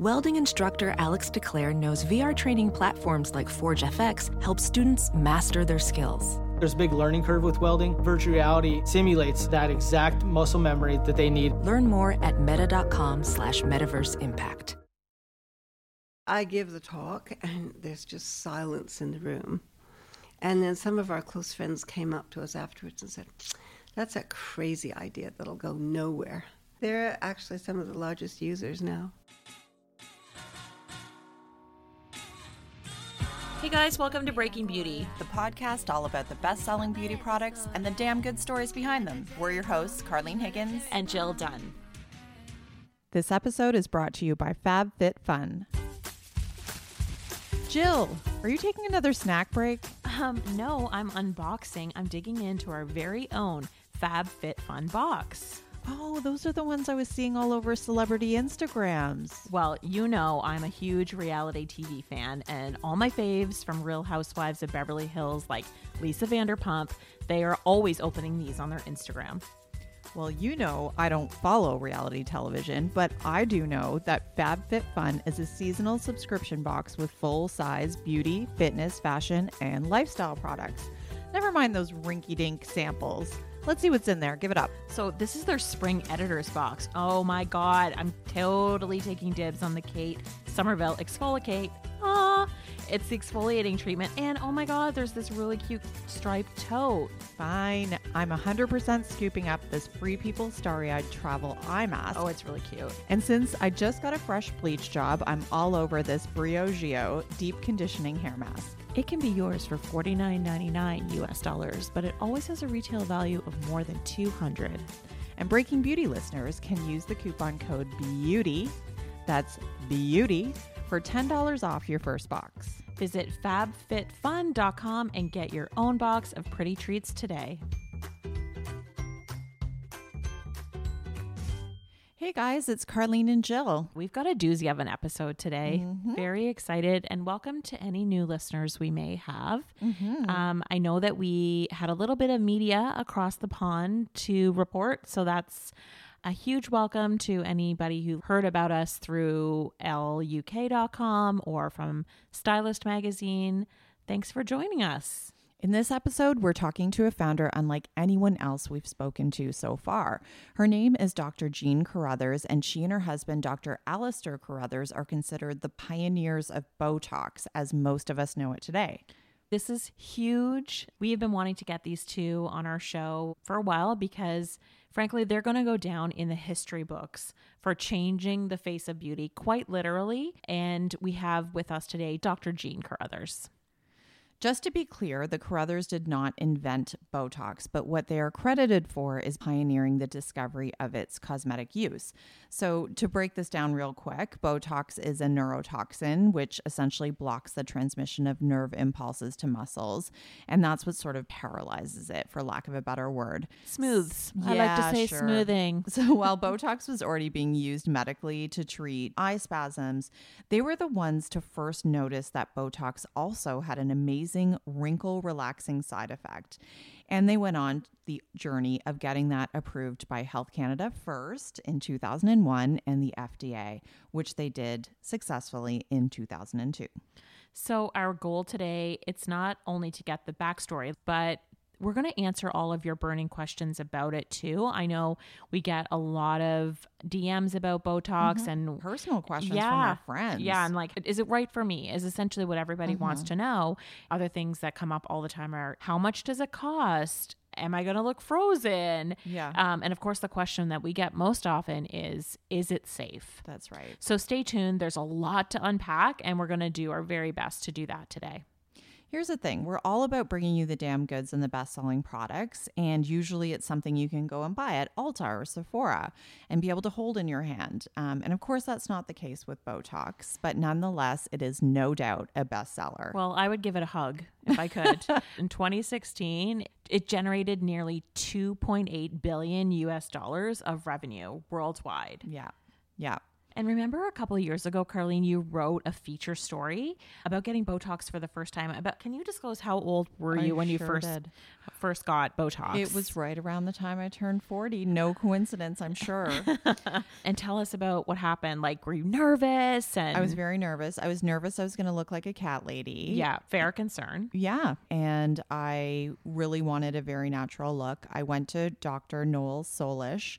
Welding instructor Alex DeClaire knows VR training platforms like Forge FX help students master their skills. There's a big learning curve with welding. Virtual reality simulates that exact muscle memory that they need. Learn more at meta.com slash metaverse impact. I give the talk, and there's just silence in the room. And then some of our close friends came up to us afterwards and said, That's a crazy idea that'll go nowhere. They're actually some of the largest users now. Hey guys, welcome to Breaking Beauty. the podcast all about the best selling beauty products and the damn good stories behind them. We're your hosts, Carlene Higgins. And Jill Dunn. This episode is brought to you by FabFitFun. Jill, are you taking another snack break? Um, no, I'm unboxing. I'm digging into our very own Fab Fit Fun box. Oh, those are the ones I was seeing all over celebrity Instagrams. Well, you know I'm a huge reality TV fan, and all my faves from Real Housewives of Beverly Hills, like Lisa Vanderpump, they are always opening these on their Instagram. Well, you know I don't follow reality television, but I do know that FabFitFun is a seasonal subscription box with full-size beauty, fitness, fashion, and lifestyle products. Never mind those rinky-dink samples. Let's see what's in there. Give it up. So this is their spring editors box. Oh my god, I'm totally taking dibs on the Kate Somerville Exfoliate. It's the exfoliating treatment, and oh my god, there's this really cute striped tote. Fine. I'm 100% scooping up this Free People Starry Eyed Travel eye mask. Oh, it's really cute. And since I just got a fresh bleach job, I'm all over this Briogeo deep conditioning hair mask. It can be yours for $49.99 US dollars, but it always has a retail value of more than 200. And Breaking Beauty listeners can use the coupon code BEAUTY, that's BEAUTY, for $10 off your first box. Visit fabfitfun.com and get your own box of pretty treats today. Hey guys, it's Carlene and Jill. We've got a doozy of an episode today. Very excited, and welcome to any new listeners we may have. Um, I know that we had a little bit of media across the pond to report, so that's a huge welcome to anybody who heard about us through luk.com or from Stylist Magazine. Thanks for joining us. In this episode, we're talking to a founder unlike anyone else we've spoken to so far. Her name is Dr. Jean Carruthers, and she and her husband, Dr. Alistair Carruthers, are considered the pioneers of Botox as most of us know it today. This is huge. We have been wanting to get these two on our show for a while because, frankly, they're going to go down in the history books for changing the face of beauty quite literally. And we have with us today Dr. Jean Carruthers. Just to be clear, the Carruthers did not invent Botox, but what they are credited for is pioneering the discovery of its cosmetic use. So, to break this down real quick, Botox is a neurotoxin which essentially blocks the transmission of nerve impulses to muscles, and that's what sort of paralyzes it, for lack of a better word. Smooths. I like to say sure. smoothing. So while Botox was already being used medically to treat eye spasms, they were the ones to first notice that Botox also had an amazing wrinkle relaxing side effect. And they went on the journey of getting that approved by Health Canada first in 2001 and the FDA, which they did successfully in 2002. So our goal today, it's not only to get the backstory, but we're going to answer all of your burning questions about it too. I know we get a lot of DMs about Botox and Personal questions from our friends. Yeah, and like, is it right for me? Is essentially what everybody Mm-hmm. wants to know. Other things that come up all the time are how much does it cost? Am I going to look frozen? Yeah. Um, and of course, the question that we get most often is, is it safe? That's right. So stay tuned. There's a lot to unpack, and we're going to do our very best to do that today. Here's the thing we're all about bringing you the damn goods and the best selling products. And usually it's something you can go and buy at Ulta or Sephora and be able to hold in your hand. Um, and of course, that's not the case with Botox, but nonetheless, it is no doubt a bestseller. Well, I would give it a hug if I could. In 2016, it generated nearly 2.8 billion US dollars of revenue worldwide. yeah. Yeah. And remember a couple of years ago, Carlene, you wrote a feature story about getting Botox for the first time. About can you disclose how old were I you when you first did. first got Botox? It was right around the time I turned 40. No coincidence, I'm sure. and tell us about what happened. Like, were you nervous? And I was very nervous. I was nervous I was going to look like a cat lady. yeah, fair concern. Yeah. And I really wanted a very natural look. I went to Dr. Noel Solish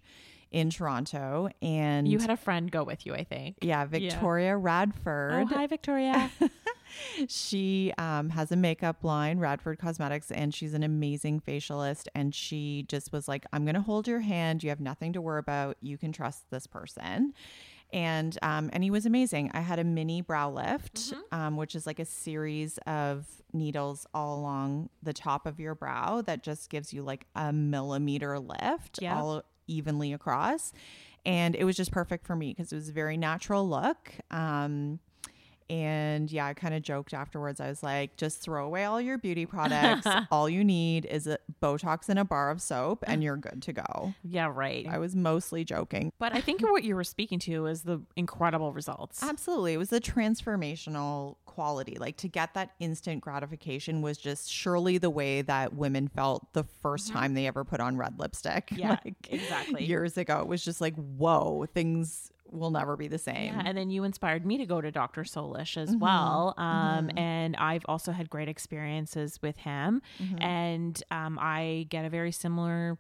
in Toronto and You had a friend go with you, I think. yeah, Victoria Oh, Radford. hi, Victoria. She um, has a makeup line, Radford Cosmetics, and she's an amazing facialist. And she just was like, I'm going to hold your hand. You have nothing to worry about. You can trust this person. And um, and he was amazing. I had a mini brow lift, um, which is like a series of needles all along the top of your brow that just gives you like a millimeter lift Yeah. all evenly across. And it was just perfect for me because it was a very natural look. Um, and yeah, I kind of joked afterwards. I was like, just throw away all your beauty products. all you need is a Botox and a bar of soap, and you're good to go. yeah, right. I was mostly joking. But I think what you were speaking to is the incredible results. Absolutely. It was the transformational quality. Like to get that instant gratification was just surely the way that women felt the 1st time they ever put on red lipstick. Mm-hmm. Yeah, like exactly. Years ago. It was just like, whoa, things will never be the same. Yeah, and then you inspired me to go to Dr. Solish as Mm-hmm. well. Um, And I've also had great experiences with him. Mm-hmm. And um, I get a very similar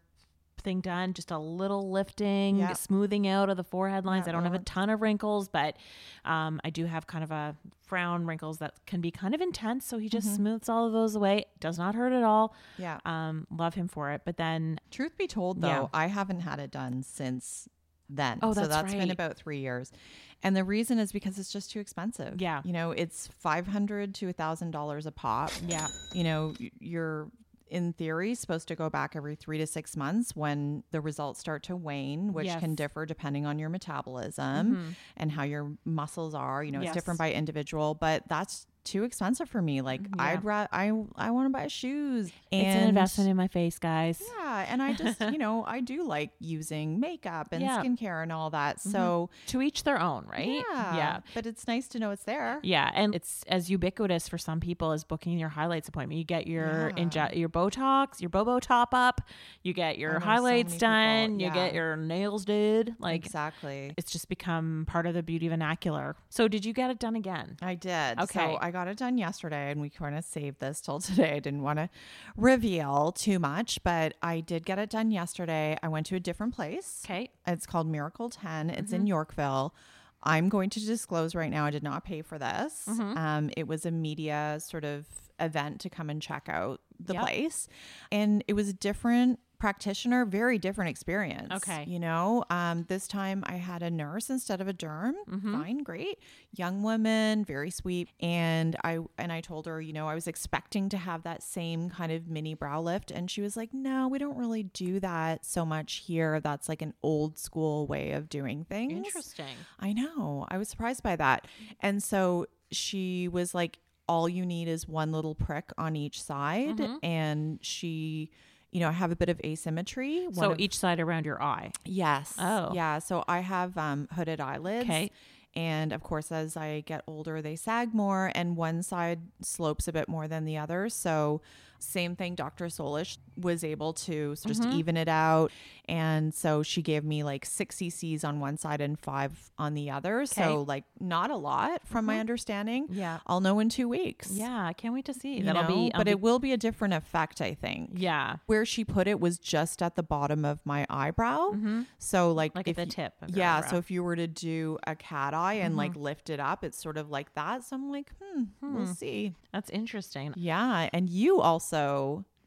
thing done, just a little lifting, smoothing out of the forehead lines. I don't have a ton of wrinkles, but um, I do have kind of a frown wrinkles that can be kind of intense. So he just Mm-hmm. smooths all of those away. Does not hurt at all. Yeah. Um, love him for it. But then Truth be told, though, Yeah. I haven't had it done since then. Oh, that's so that's that's been about three years. And the reason is because it's just too expensive. Yeah. You know, it's five hundred to a thousand dollars a pop. Yeah. You know, you're in theory supposed to go back every three to six months when the results start to wane, which Yes. can differ depending on your metabolism mm-hmm. and how your muscles are. You know, Yes. it's different by individual, but that's too expensive for me. Like mm-hmm, Yeah. I'd ra- I I want to buy shoes. And it's an investment in my face, guys. yeah, and I just, you know, I do like using makeup and Yeah. skincare and all that. Mm-hmm. So, To each their own, right? yeah, Yeah. But it's nice to know it's there. Yeah, and it's as ubiquitous for some people as booking your highlights appointment. You get your Yeah. inje- your Botox, your Bobo top up, you get your so highlights people- done, you get your nails did. Like exactly. it's just become part of the beauty vernacular. So did you get it done again? I did. Okay. So I got it done yesterday and we kind of saved this till today. I didn't want to reveal too much, but I did get it done yesterday. I went to a different place. Okay. It's called Miracle 10. It's Mm-hmm. in Yorkville. I'm going to disclose right now, I did not pay for this. Mm-hmm. Um, it was a media sort of event to come and check out the Yep. place. And it was a different practitioner, very different experience. Okay. You know, um, this time I had a nurse instead of a derm. Mm-hmm. Fine, great. Young woman, very sweet. And I and I told her, you know, I was expecting to have that same kind of mini brow lift. And she was like, no, we don't really do that so much here. That's like an old school way of doing things. Interesting. I know. I was surprised by that. And so she was like, all you need is one little prick on each side. Mm-hmm. And she, you know, I have a bit of asymmetry. One So of- each side around your eye. Yes. Oh. Yeah. So I have um, hooded eyelids. Okay. And of course, as I get older, they sag more, and one side slopes a bit more than the other. So, same thing, Dr. Solish was able to just Mm-hmm. even it out. And so she gave me like six cc's on one side and five on the other. So, like, not a lot from my understanding. Mm-hmm. Yeah. I'll know in two weeks. Yeah, I can't wait to see. You That'll know? be but it will be a different effect, I think yeah, where she put it was just at the bottom of my eyebrow. So like, Mm-hmm. Like at if the tip yeah. eyebrow. Mm-hmm. So if you were to do a cat eye and like lift it up, it's sort of like that. So I'm like, hmm, we'll see. that's interesting. Yeah, and you also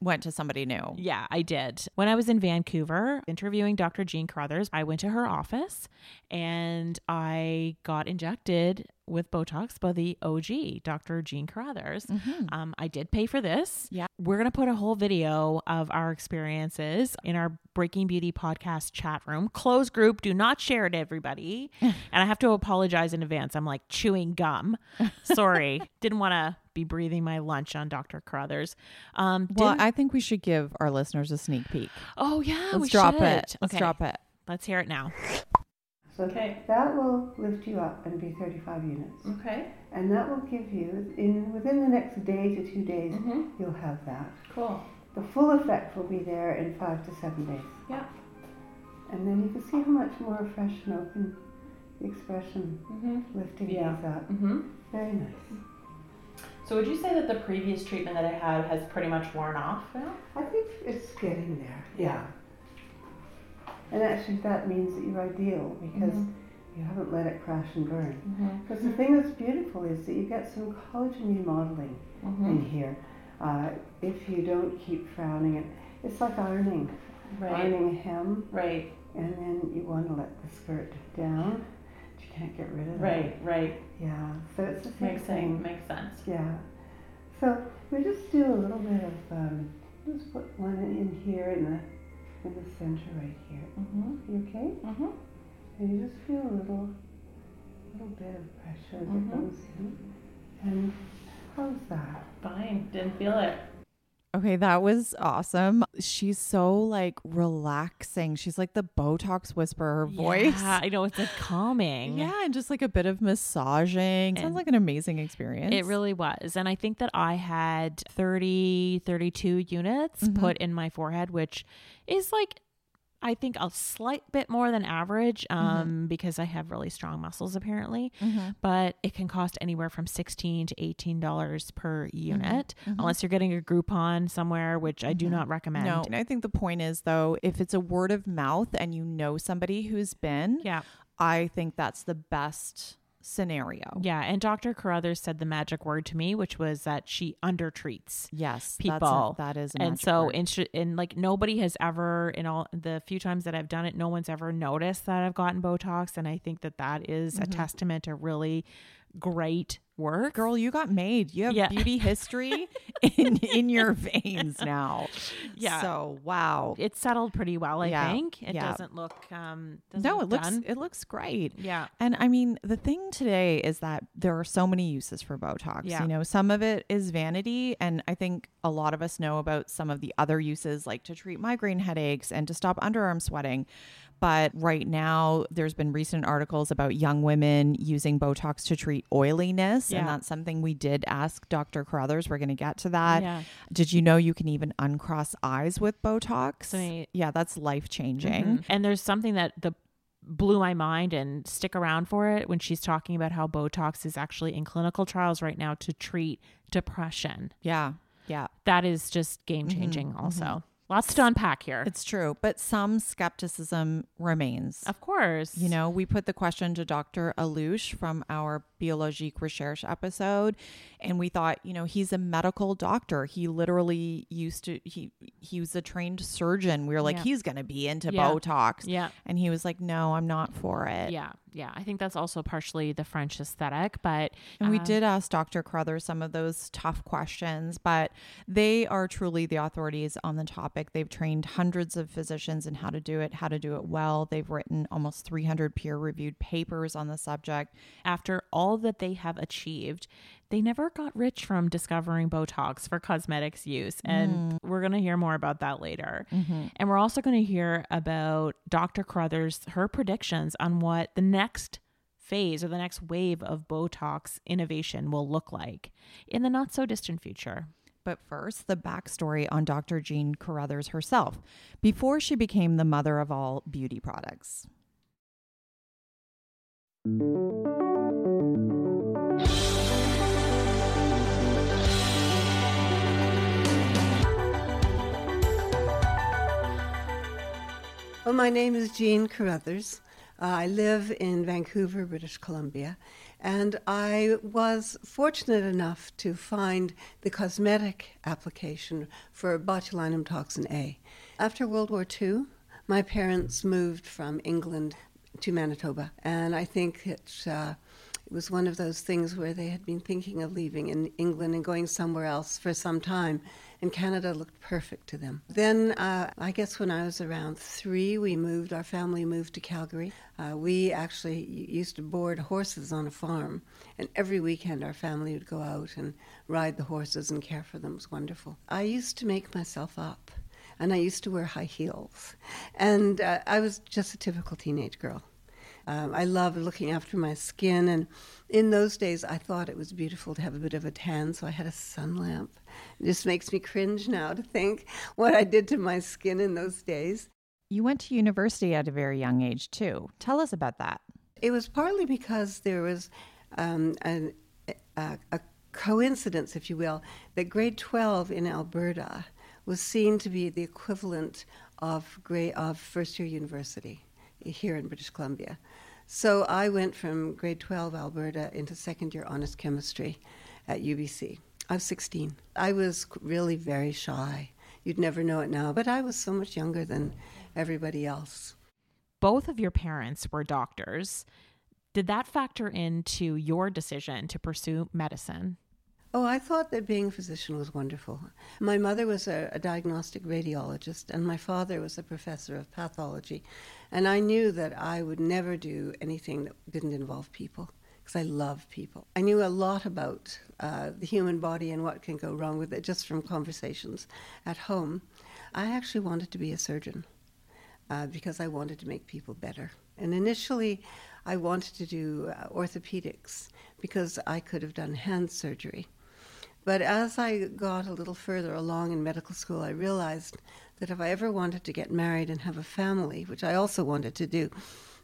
went to somebody new. Yeah, I did. When I was in Vancouver interviewing Dr. Jean Carruthers, I went to her office and I got injected with Botox by the OG, Dr. Jean Carruthers. Um, I did pay for this. Yeah. We're going to put a whole video of our experiences in our Breaking Beauty podcast chat room. Closed group. Do not share it, everybody. and I have to apologize in advance. I'm like chewing gum. Sorry. Didn't want to be breathing my lunch on Dr. Carruthers. Um, Well, I think we should give our listeners a sneak peek. oh, yeah. Let's we drop should. it. Let's Okay. drop it. Let's hear it now. So that will lift you up and be 35 units. Okay. And that will give you, in within the next day to two days, you'll have that. Cool. The full effect will be there in five to seven days. Yeah. And then you can see how much more fresh and open the expression lifting Yeah. these up. Mm-hmm. Very nice. So would you say that the previous treatment that I had has pretty much worn off now? I think it's getting there. Yeah. And actually, that means that you're ideal because mm-hmm. you haven't let it crash and burn. Mm-hmm. Because the thing that's beautiful is that you get some collagen remodeling mm-hmm. in here. Uh, if you don't keep frowning, it, it's like ironing, ironing a hem, Right. and then you want to let the skirt down. Can't get rid of it. Right. Right. Yeah. So it's the same Makes thing. sense. Makes sense. Yeah. So we just do a little bit of um, just put one in here in the in the center right here. Mm-hmm. You okay? Mm-hmm. And you just feel a little little bit of pressure as Mhm. goes in. And how's that? Fine. Didn't feel it. Okay, that was awesome. She's so like relaxing. She's like the Botox whisperer voice. Yeah, I know it's like calming. Yeah, and just like a bit of massaging. Sounds like an amazing experience. It really was. And I think that I had 30, 32 units Mhm. put in my forehead, which is like, I think a slight bit more than average um, because I have really strong muscles apparently. Mhm. But it can cost anywhere from 16 to $18 per unit, Mhm. unless you're getting a Groupon somewhere, which I do Mhm. not recommend. No, and I think the point is though, if it's a word of mouth and you know somebody who's been, Yeah. I think that's the best scenario. Yeah. And Dr. Carruthers said the magic word to me, which was that she undertreats. Yes, people. That's a, that is, and so word. sh- and like nobody has ever in all the few times that i've done it no one's ever noticed that i've gotten botox and i think that that is Mm-hmm. a testament to really great work girl, you got made. You have Yeah. beauty history in in your veins now. Yeah. So wow. it's settled pretty well i Yeah, think it yeah. doesn't look um doesn't No, look it looks done. it looks great. yeah And I mean, the thing today is that there are so many uses for Botox. Yeah. You know, some of it is vanity. And I think a lot of us know about some of the other uses, like to treat migraine headaches and to stop underarm sweating. But right now, there's been recent articles about young women using Botox to treat oiliness. Yeah. And that's something we did ask Dr. Carruthers. We're going to get to that. Yeah. Did you know you can even uncross eyes with Botox? Sweet. Yeah, that's life changing. Mhm. and there's something that the blew my mind and stick around for it when she's talking about how botox is actually in clinical trials right now to treat depression Yeah. Yeah. that is just game changing also lots to unpack here It's true, but some skepticism remains. of course You know, we put the question to Dr. Allouche from our Biologique Recherche episode, and we thought, you know, he's a medical doctor. He literally used to he he was a trained surgeon. We were like, Yeah. he's going to be into Yeah. Botox. yeah And he was like, no, I'm not for it. yeah yeah i think that's also partially the french aesthetic but And we uh, did ask Dr. Carruthers some of those tough questions, but they are truly the authorities on the topic. They've trained hundreds of physicians in how to do it, how to do it well. They've written almost 300 peer reviewed papers on the subject. after all that they have achieved, they never got rich from discovering Botox for cosmetics use. And mm. we're going to hear more about that later. Mm-hmm. And we're also going to hear about Dr. Carruthers, her predictions on what the next phase or the next wave of Botox innovation will look like in the not so distant future. But first, the backstory on Dr. Jean Carruthers herself before she became the mother of all beauty products. Well, my name is Jean Carruthers. I live in Vancouver, British Columbia, and I was fortunate enough to find the cosmetic application for botulinum toxin A. After World War II, my parents moved from England to Manitoba, and I think it, uh, it was one of those things where they had been thinking of leaving in England and going somewhere else for some time, and Canada looked perfect to them. Then, uh, I guess when I was around three, we moved, our family moved to Calgary. Uh, we actually used to board horses on a farm, and every weekend our family would go out and ride the horses and care for them. It was wonderful. I used to make myself up, and I used to wear high heels, and uh, I was just a typical teenage girl. Um, I love looking after my skin, and in those days, I thought it was beautiful to have a bit of a tan, so I had a sun lamp. It just makes me cringe now to think what I did to my skin in those days. You went to university at a very young age, too. Tell us about that. It was partly because there was um, a, a coincidence, if you will, that grade 12 in Alberta was seen to be the equivalent of grade of first year university here in British Columbia. So I went from grade 12 Alberta into second year honors chemistry at UBC. I was 16. I was really very shy. You'd never know it now, but I was so much younger than everybody else. Both of your parents were doctors. Did that factor into your decision to pursue medicine? Oh, I thought that being a physician was wonderful. My mother was a, a, diagnostic radiologist, and my father was a professor of pathology. And I knew that I would never do anything that didn't involve people because I love people. I knew a lot about uh, the human body and what can go wrong with it just from conversations at home. I actually wanted to be a surgeon uh, because I wanted to make people better. And initially, I wanted to do uh, orthopedics because I could have done hand surgery. But as I got a little further along in medical school, I realized that if I ever wanted to get married and have a family, which I also wanted to do,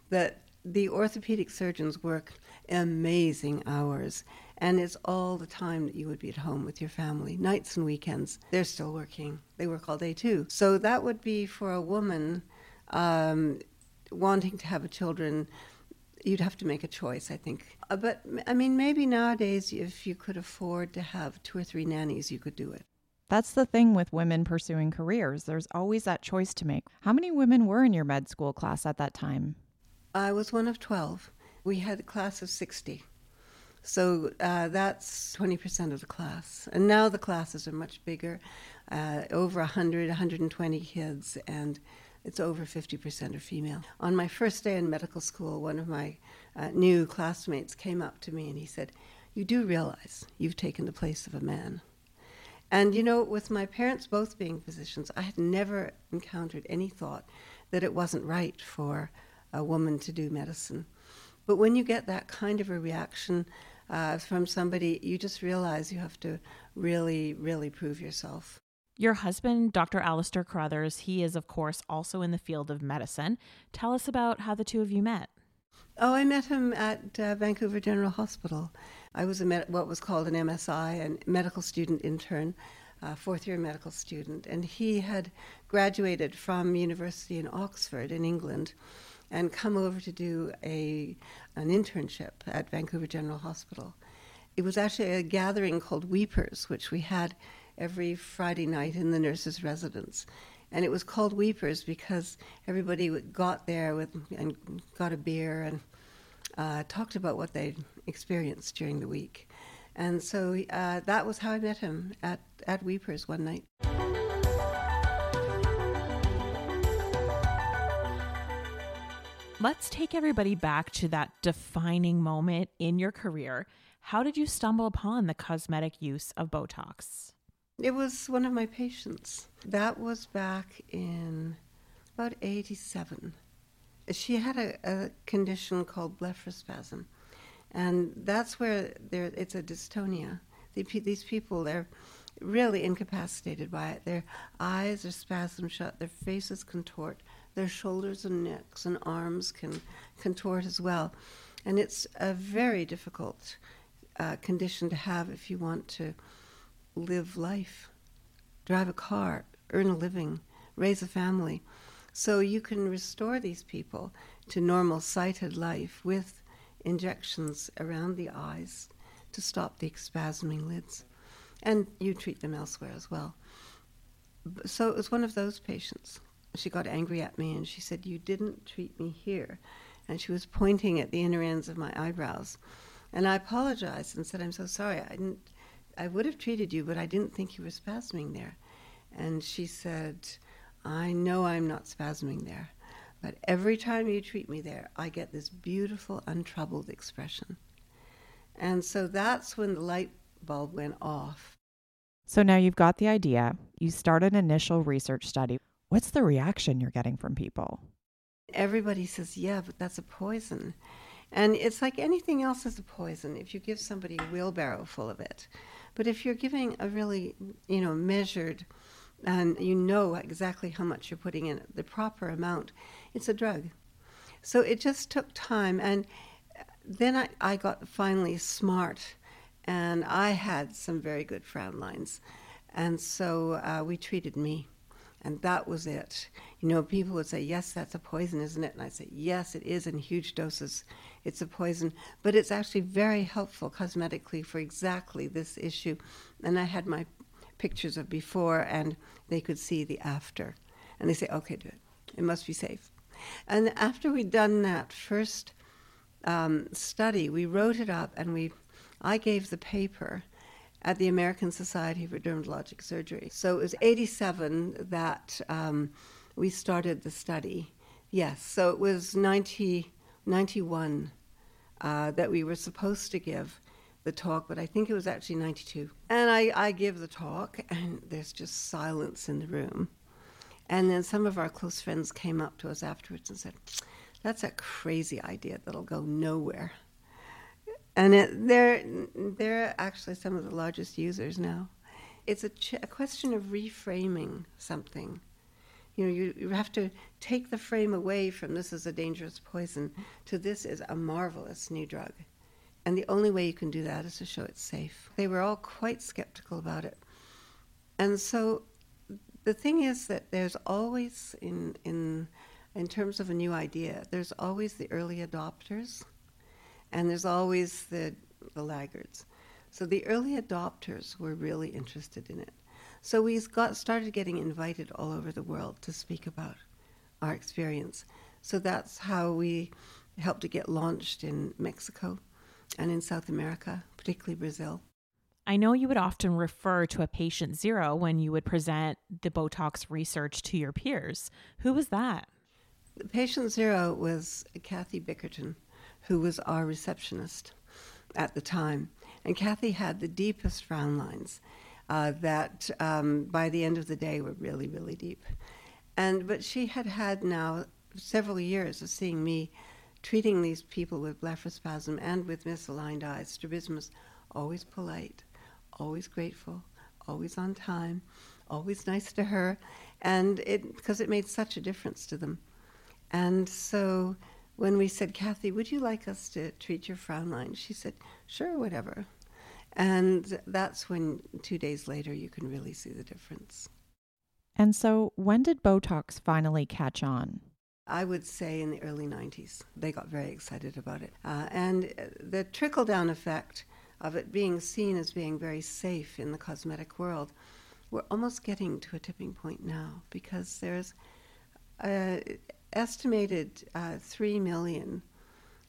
that the orthopedic surgeons work amazing hours. And it's all the time that you would be at home with your family nights and weekends. They're still working. They work all day too. So that would be for a woman um, wanting to have a children you'd have to make a choice, I think. Uh, but I mean, maybe nowadays, if you could afford to have two or three nannies, you could do it. That's the thing with women pursuing careers. There's always that choice to make. How many women were in your med school class at that time? I was one of 12. We had a class of 60. So uh, that's 20% of the class. And now the classes are much bigger, uh, over 100, 120 kids, and it's over 50% are female. On my first day in medical school, one of my uh, new classmates came up to me and he said, You do realize you've taken the place of a man. And you know, with my parents both being physicians, I had never encountered any thought that it wasn't right for a woman to do medicine. But when you get that kind of a reaction uh, from somebody, you just realize you have to really, really prove yourself. Your husband, Dr. Alistair Carruthers, he is, of course, also in the field of medicine. Tell us about how the two of you met. Oh, I met him at uh, Vancouver General Hospital. I was a med- what was called an MSI, a medical student intern, uh, fourth year medical student, and he had graduated from university in Oxford in England and come over to do a an internship at Vancouver General Hospital. It was actually a gathering called Weepers, which we had every Friday night in the nurses' residence. And it was called Weepers because everybody got there with and got a beer and uh, talked about what they'd experienced during the week. And so uh, that was how I met him at, at Weepers one night. Let's take everybody back to that defining moment in your career. How did you stumble upon the cosmetic use of Botox? It was one of my patients. That was back in about 87. She had a, a condition called blepharospasm, and that's where there, it's a dystonia. The, these people, they're really incapacitated by it. Their eyes are spasm shut, their faces contort, their shoulders and necks and arms can contort as well. And it's a very difficult uh, condition to have if you want to live life, drive a car, earn a living, raise a family. So you can restore these people to normal sighted life with injections around the eyes to stop the spasming lids. And you treat them elsewhere as well. So it was one of those patients. She got angry at me and she said, You didn't treat me here. And she was pointing at the inner ends of my eyebrows. And I apologized and said, I'm so sorry. I didn't I would have treated you, but I didn't think you were spasming there. And she said, I know I'm not spasming there, but every time you treat me there, I get this beautiful, untroubled expression. And so that's when the light bulb went off. So now you've got the idea. You start an initial research study. What's the reaction you're getting from people? Everybody says, yeah, but that's a poison. And it's like anything else is a poison if you give somebody a wheelbarrow full of it. But if you're giving a really, you know, measured and you know exactly how much you're putting in the proper amount, it's a drug. So it just took time. And then I, I got finally smart and I had some very good frown lines. And so uh, we treated me. And that was it. You know, people would say, Yes, that's a poison, isn't it? And I say, Yes, it is in huge doses. It's a poison. But it's actually very helpful cosmetically for exactly this issue. And I had my pictures of before, and they could see the after. And they say, Okay, do it. It must be safe. And after we'd done that first um, study, we wrote it up and we, I gave the paper at the American Society for Dermatologic Surgery. So it was 87 that um, we started the study. Yes, so it was 90, 91 uh, that we were supposed to give the talk, but I think it was actually 92. And I, I give the talk, and there's just silence in the room. And then some of our close friends came up to us afterwards and said, That's a crazy idea that'll go nowhere and it, they're they're actually some of the largest users now. It's a, ch- a question of reframing something. You know, you, you have to take the frame away from this is a dangerous poison to this is a marvelous new drug. And the only way you can do that is to show it's safe. They were all quite skeptical about it. And so the thing is that there's always, in, in, in terms of a new idea, there's always the early adopters and there's always the, the laggards. So the early adopters were really interested in it. So we got started getting invited all over the world to speak about our experience. So that's how we helped to get launched in Mexico and in South America, particularly Brazil. I know you would often refer to a patient zero when you would present the Botox research to your peers. Who was that? Patient zero was Kathy Bickerton who was our receptionist at the time. And Kathy had the deepest frown lines uh, that um, by the end of the day were really, really deep. And but she had had now several years of seeing me treating these people with blepharospasm and with misaligned eyes, strabismus, always polite, always grateful, always on time, always nice to her, and it because it made such a difference to them. And so when we said, Kathy, would you like us to treat your frown line? She said, sure, whatever. And that's when two days later you can really see the difference. And so, when did Botox finally catch on? I would say in the early 90s. They got very excited about it. Uh, and the trickle down effect of it being seen as being very safe in the cosmetic world, we're almost getting to a tipping point now because there's. Uh, estimated uh, 3 million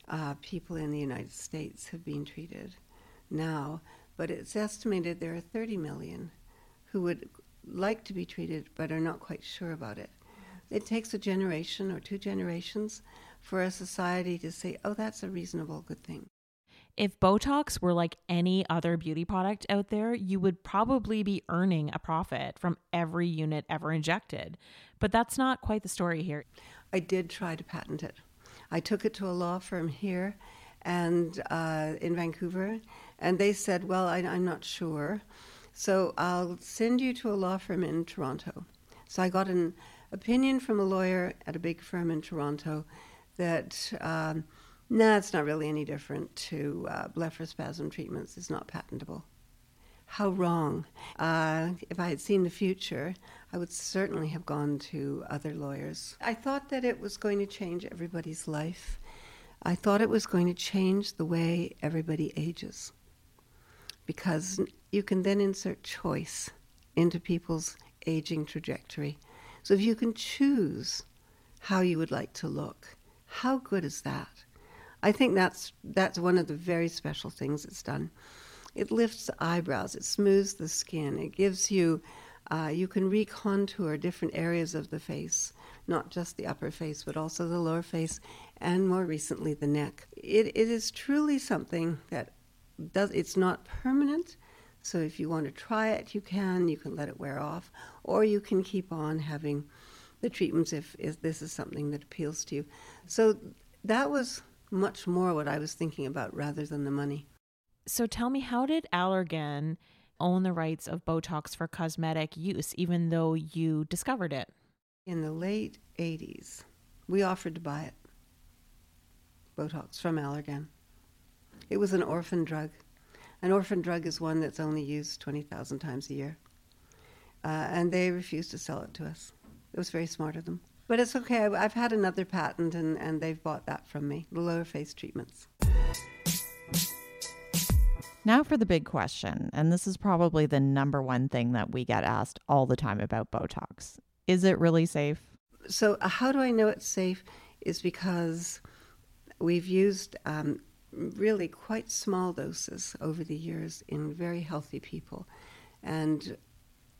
uh, people in the United States have been treated now, but it's estimated there are 30 million who would like to be treated but are not quite sure about it. It takes a generation or two generations for a society to say, oh, that's a reasonable, good thing. If Botox were like any other beauty product out there, you would probably be earning a profit from every unit ever injected. But that's not quite the story here. I did try to patent it. I took it to a law firm here and uh, in Vancouver, and they said, "Well, I, I'm not sure, so I'll send you to a law firm in Toronto." So I got an opinion from a lawyer at a big firm in Toronto that. Um, nah, it's not really any different to uh, blepharospasm treatments. It's not patentable. How wrong. Uh, if I had seen the future, I would certainly have gone to other lawyers. I thought that it was going to change everybody's life. I thought it was going to change the way everybody ages because you can then insert choice into people's aging trajectory. So if you can choose how you would like to look, how good is that? I think that's that's one of the very special things it's done. It lifts the eyebrows, it smooths the skin, it gives you uh, you can recontour different areas of the face, not just the upper face, but also the lower face, and more recently the neck. It, it is truly something that does. It's not permanent, so if you want to try it, you can. You can let it wear off, or you can keep on having the treatments if, if this is something that appeals to you. So that was much more what I was thinking about rather than the money. So tell me, how did Allergan own the rights of Botox for cosmetic use, even though you discovered it? In the late 80s, we offered to buy it Botox from Allergan. It was an orphan drug. An orphan drug is one that's only used 20,000 times a year. Uh, and they refused to sell it to us. It was very smart of them. But it's okay. I've had another patent, and, and they've bought that from me the lower face treatments. Now for the big question, and this is probably the number one thing that we get asked all the time about Botox. Is it really safe? So, uh, how do I know it's safe? Is because we've used um, really quite small doses over the years in very healthy people. And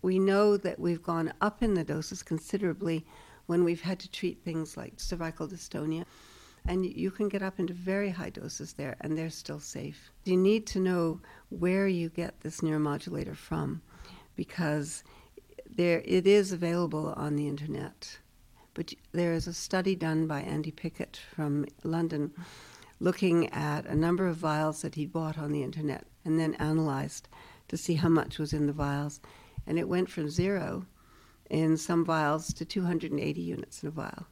we know that we've gone up in the doses considerably when we've had to treat things like cervical dystonia and you can get up into very high doses there and they're still safe. You need to know where you get this neuromodulator from because there it is available on the internet. But there is a study done by Andy Pickett from London looking at a number of vials that he bought on the internet and then analyzed to see how much was in the vials. And it went from zero in some vials to 280 units in a vial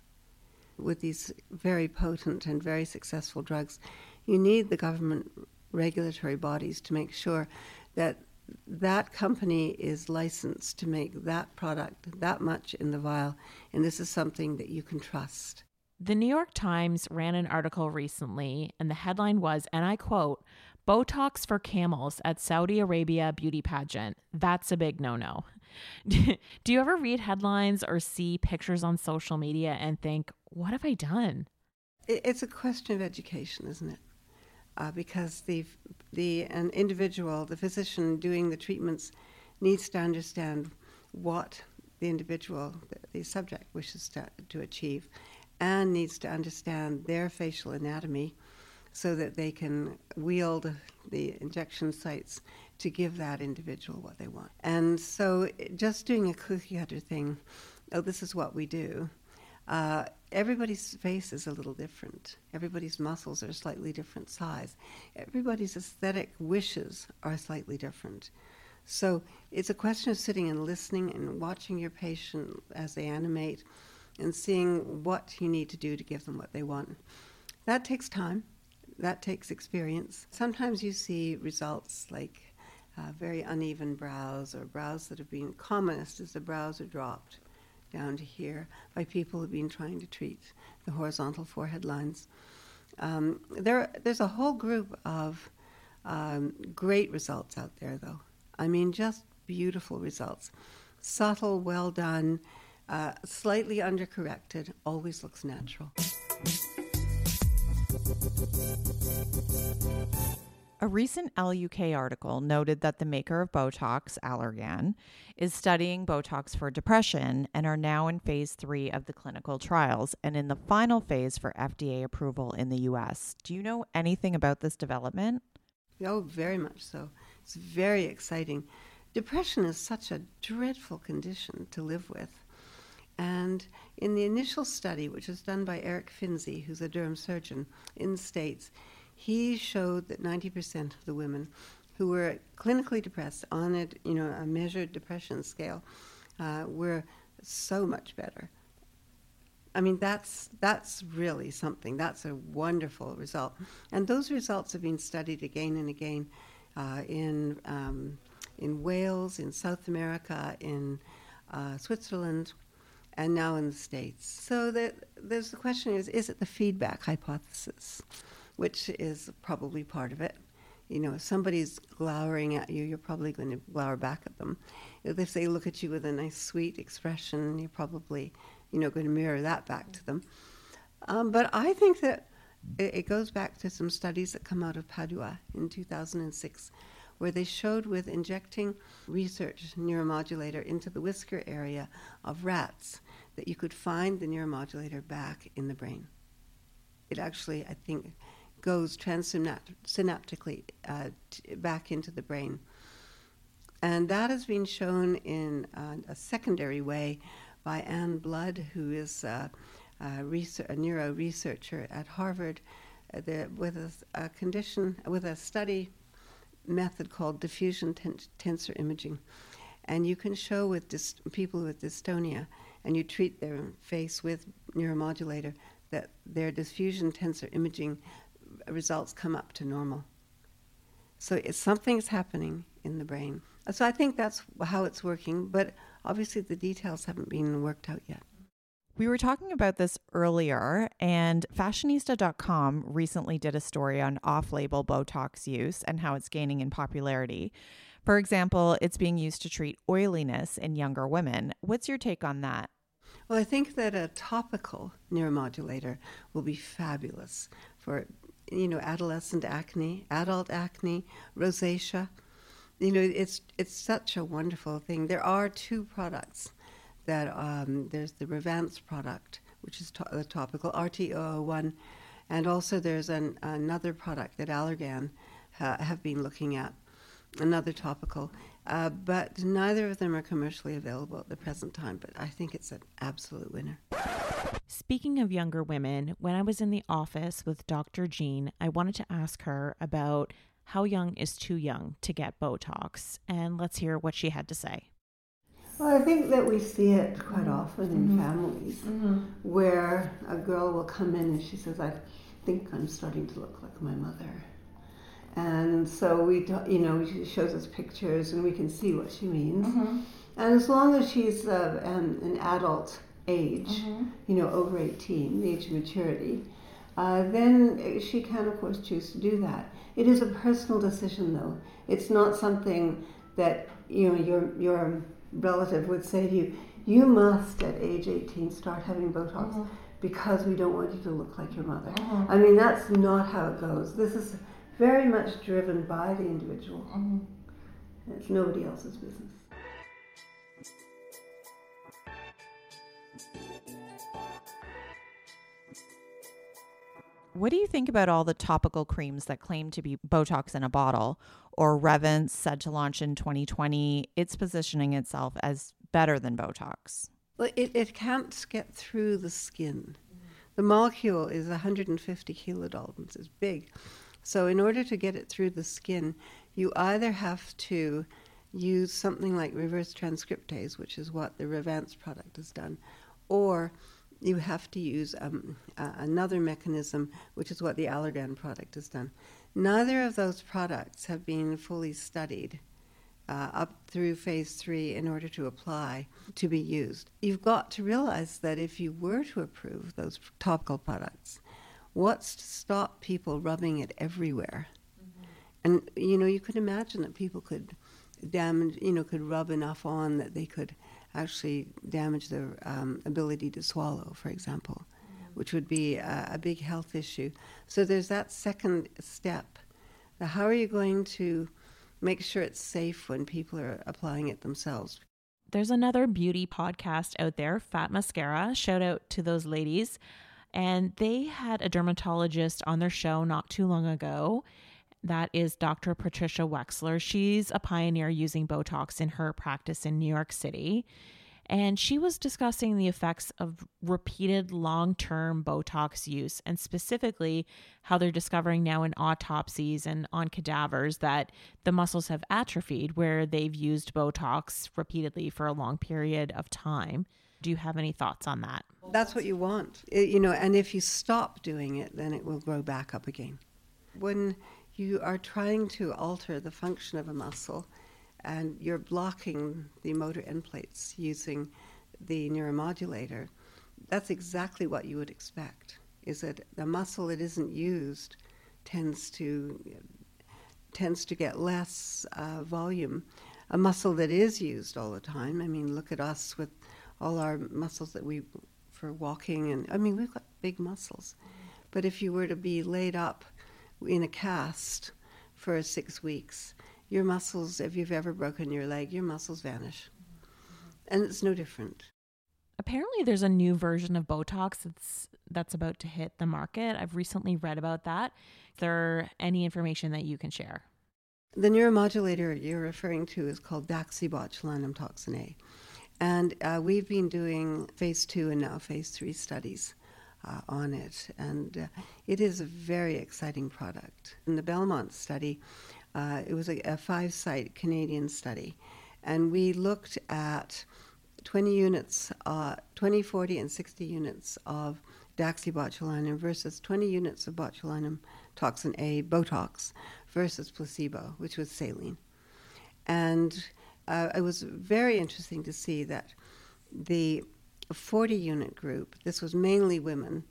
with these very potent and very successful drugs, you need the government regulatory bodies to make sure that that company is licensed to make that product that much in the vial, and this is something that you can trust. The New York Times ran an article recently, and the headline was, and I quote, Botox for camels at Saudi Arabia beauty pageant. That's a big no no. Do you ever read headlines or see pictures on social media and think, what have I done? It's a question of education, isn't it? Uh, because the the an individual, the physician doing the treatments, needs to understand what the individual, the, the subject, wishes to, to achieve, and needs to understand their facial anatomy, so that they can wield the injection sites to give that individual what they want. And so, just doing a cookie cutter thing, oh, this is what we do. Uh, everybody's face is a little different. Everybody's muscles are slightly different size. Everybody's aesthetic wishes are slightly different. So it's a question of sitting and listening and watching your patient as they animate and seeing what you need to do to give them what they want. That takes time. That takes experience. Sometimes you see results like uh, very uneven brows or brows that have been commonest as the brows are dropped down to here by people who've been trying to treat the horizontal forehead lines. Um, there, there's a whole group of um, great results out there, though. I mean, just beautiful results. Subtle, well done, uh, slightly undercorrected, always looks natural. A recent LUK article noted that the maker of Botox, Allergan, is studying Botox for depression and are now in phase three of the clinical trials and in the final phase for FDA approval in the US. Do you know anything about this development? Oh, very much so. It's very exciting. Depression is such a dreadful condition to live with. And in the initial study, which was done by Eric Finzi, who's a derm surgeon in the States, he showed that 90% of the women who were clinically depressed on a, you know, a measured depression scale uh, were so much better. I mean, that's, that's really something. That's a wonderful result. And those results have been studied again and again uh, in, um, in Wales, in South America, in uh, Switzerland, and now in the States. So that there's the question is, is it the feedback hypothesis, which is probably part of it. You know, if somebody's glowering at you, you're probably going to glower back at them. If they look at you with a nice, sweet expression, you're probably, you know, going to mirror that back to them. Um, but I think that it, it goes back to some studies that come out of Padua in 2006, where they showed with injecting research neuromodulator into the whisker area of rats that you could find the neuromodulator back in the brain. It actually, I think, goes transsynaptically uh, t- back into the brain. And that has been shown in uh, a secondary way by Anne Blood, who is uh, a, research, a neuro researcher at Harvard, uh, the, with a, a, condition, with a study method called diffusion ten- tensor imaging. And you can show with people with dystonia, and you treat their face with neuromodulator, that their diffusion tensor imaging results come up to normal. So something's happening in the brain. So I think that's how it's working, but obviously the details haven't been worked out yet. We were talking about this earlier, and fashionista.com recently did a story on off label Botox use and how it's gaining in popularity. For example, it's being used to treat oiliness in younger women. What's your take on that? Well, I think that a topical neuromodulator will be fabulous for you know adolescent acne, adult acne, rosacea. You know, it's it's such a wonderful thing. There are two products that um, there's the Revance product, which is to- the topical RT001, and also there's an, another product that Allergan ha- have been looking at, another topical. Uh, but neither of them are commercially available at the present time. But I think it's an absolute winner. Speaking of younger women, when I was in the office with Dr. Jean, I wanted to ask her about how young is too young to get Botox. And let's hear what she had to say. Well, I think that we see it quite often in mm-hmm. families mm-hmm. where a girl will come in and she says, I think I'm starting to look like my mother. And so we, you know, she shows us pictures and we can see what she means. Mm-hmm. And as long as she's uh, an, an, adult age, mm-hmm. you know, over 18, the age of maturity, uh, then she can, of course, choose to do that. It is a personal decision, though. It's not something that, you know, your, your relative would say to you, you must at age 18 start having Botox mm-hmm. because we don't want you to look like your mother. Mm-hmm. I mean, that's not how it goes. This is very much driven by the individual. Mm-hmm. It's nobody else's business. What do you think about all the topical creams that claim to be Botox in a bottle? Or Revance said to launch in 2020, it's positioning itself as better than Botox. Well, it, it can't get through the skin. The molecule is 150 kilodaltons, it's big. So, in order to get it through the skin, you either have to use something like reverse transcriptase, which is what the Revance product has done, or you have to use um, uh, another mechanism, which is what the Allergan product has done. Neither of those products have been fully studied uh, up through phase three in order to apply to be used. You've got to realize that if you were to approve those topical products, what's to stop people rubbing it everywhere? Mm-hmm. And you know, you could imagine that people could damage, you know, could rub enough on that they could actually damage their um, ability to swallow, for example, which would be a, a, big health issue. So there's that second step. Now, how are you going to make sure it's safe when people are applying it themselves? There's another beauty podcast out there, Fat Mascara. Shout out to those ladies. And they had a dermatologist on their show not too long ago that is Dr. Patricia Wexler. She's a pioneer using Botox in her practice in New York City. And she was discussing the effects of repeated long term Botox use, and specifically how they're discovering now in autopsies and on cadavers that the muscles have atrophied where they've used Botox repeatedly for a long period of time. Do you have any thoughts on that? That's what you want. It, you know, and if you stop doing it, then it will grow back up again. When you are trying to alter the function of a muscle, and you're blocking the motor end plates using the neuromodulator, that's exactly what you would expect. Is that the muscle that isn't used tends to tends to get less uh, volume. A muscle that is used all the time. I mean, look at us with all our muscles that we for walking, and I mean, we've got big muscles. But if you were to be laid up in a cast for six weeks, your muscles, if you've ever broken your leg, your muscles vanish. And it's no different. Apparently there's a new version of Botox that's that's about to hit the market. I've recently read about that. Is there any information that you can share? The neuromodulator you're referring to is called daxibotulinum toxin A. And uh, we've been doing phase two and now phase three studies uh, on it. And uh, it is a very exciting product. In the Belmont study, uh, it was a, a five site Canadian study. And we looked at 20 units, uh, 20, 40, and 60 units of daxibotulinum versus 20 units of botulinum toxin A, Botox, versus placebo, which was saline. And uh, it was very interesting to see that the 40 unit group, this was mainly women,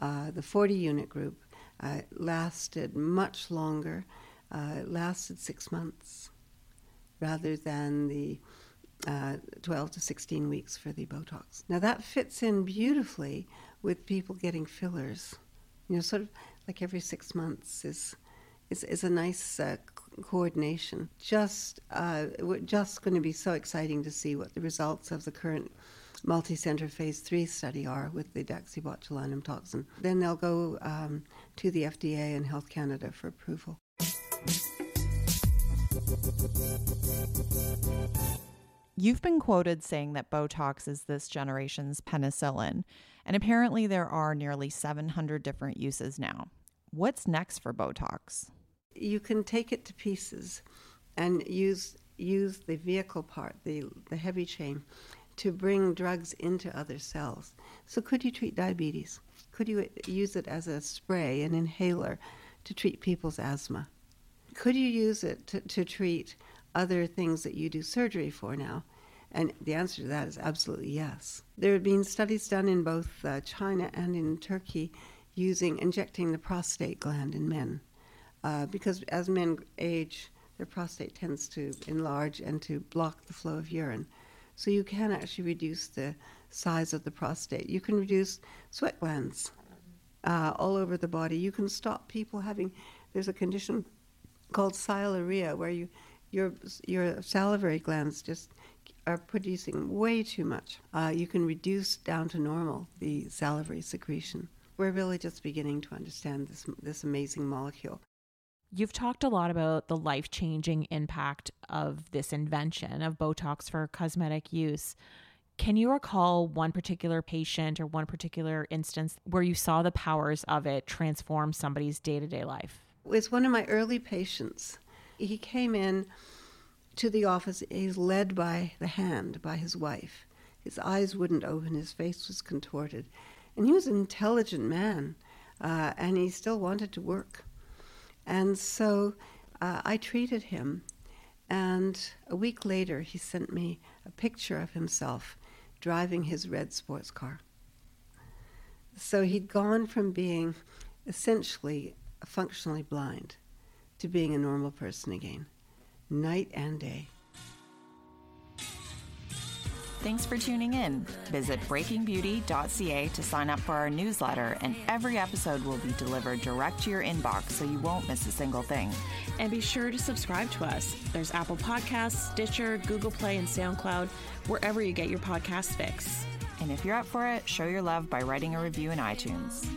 uh, the 40 unit group uh, lasted much longer, uh, lasted six months rather than the uh, 12 to 16 weeks for the Botox. Now that fits in beautifully with people getting fillers. You know, sort of like every six months is is, is a nice uh, coordination. Just uh, just going to be so exciting to see what the results of the current multi-center phase three study are with the daxibotulinum toxin. Then they'll go um, to the FDA and Health Canada for approval. You've been quoted saying that Botox is this generation's penicillin, and apparently there are nearly 700 different uses now. What's next for Botox? You can take it to pieces and use use the vehicle part, the, the heavy chain, to bring drugs into other cells. So, could you treat diabetes? Could you use it as a spray, an inhaler, to treat people's asthma? Could you use it to, to treat other things that you do surgery for now? And the answer to that is absolutely yes. There have been studies done in both uh, China and in Turkey using injecting the prostate gland in men. Uh, because as men age, their prostate tends to enlarge and to block the flow of urine. So you can actually reduce the size of the prostate. You can reduce sweat glands uh, all over the body. You can stop people having, there's a condition called sialorrhea where you, your, your salivary glands just are producing way too much. Uh, you can reduce down to normal the salivary secretion. We're really just beginning to understand this, this amazing molecule. You've talked a lot about the life changing impact of this invention of Botox for cosmetic use. Can you recall one particular patient or one particular instance where you saw the powers of it transform somebody's day to day life? It was one of my early patients. He came in to the office. He's led by the hand by his wife. His eyes wouldn't open, his face was contorted. And he was an intelligent man, uh, and he still wanted to work. And so uh, I treated him. And a week later, he sent me a picture of himself driving his red sports car. So he'd gone from being essentially functionally blind to being a normal person again, night and day. Thanks for tuning in. Visit breakingbeauty.ca to sign up for our newsletter, and every episode will be delivered direct to your inbox so you won't miss a single thing. And be sure to subscribe to us. There's Apple Podcasts, Stitcher, Google Play, and SoundCloud, wherever you get your podcast fix. And if you're up for it, show your love by writing a review in iTunes.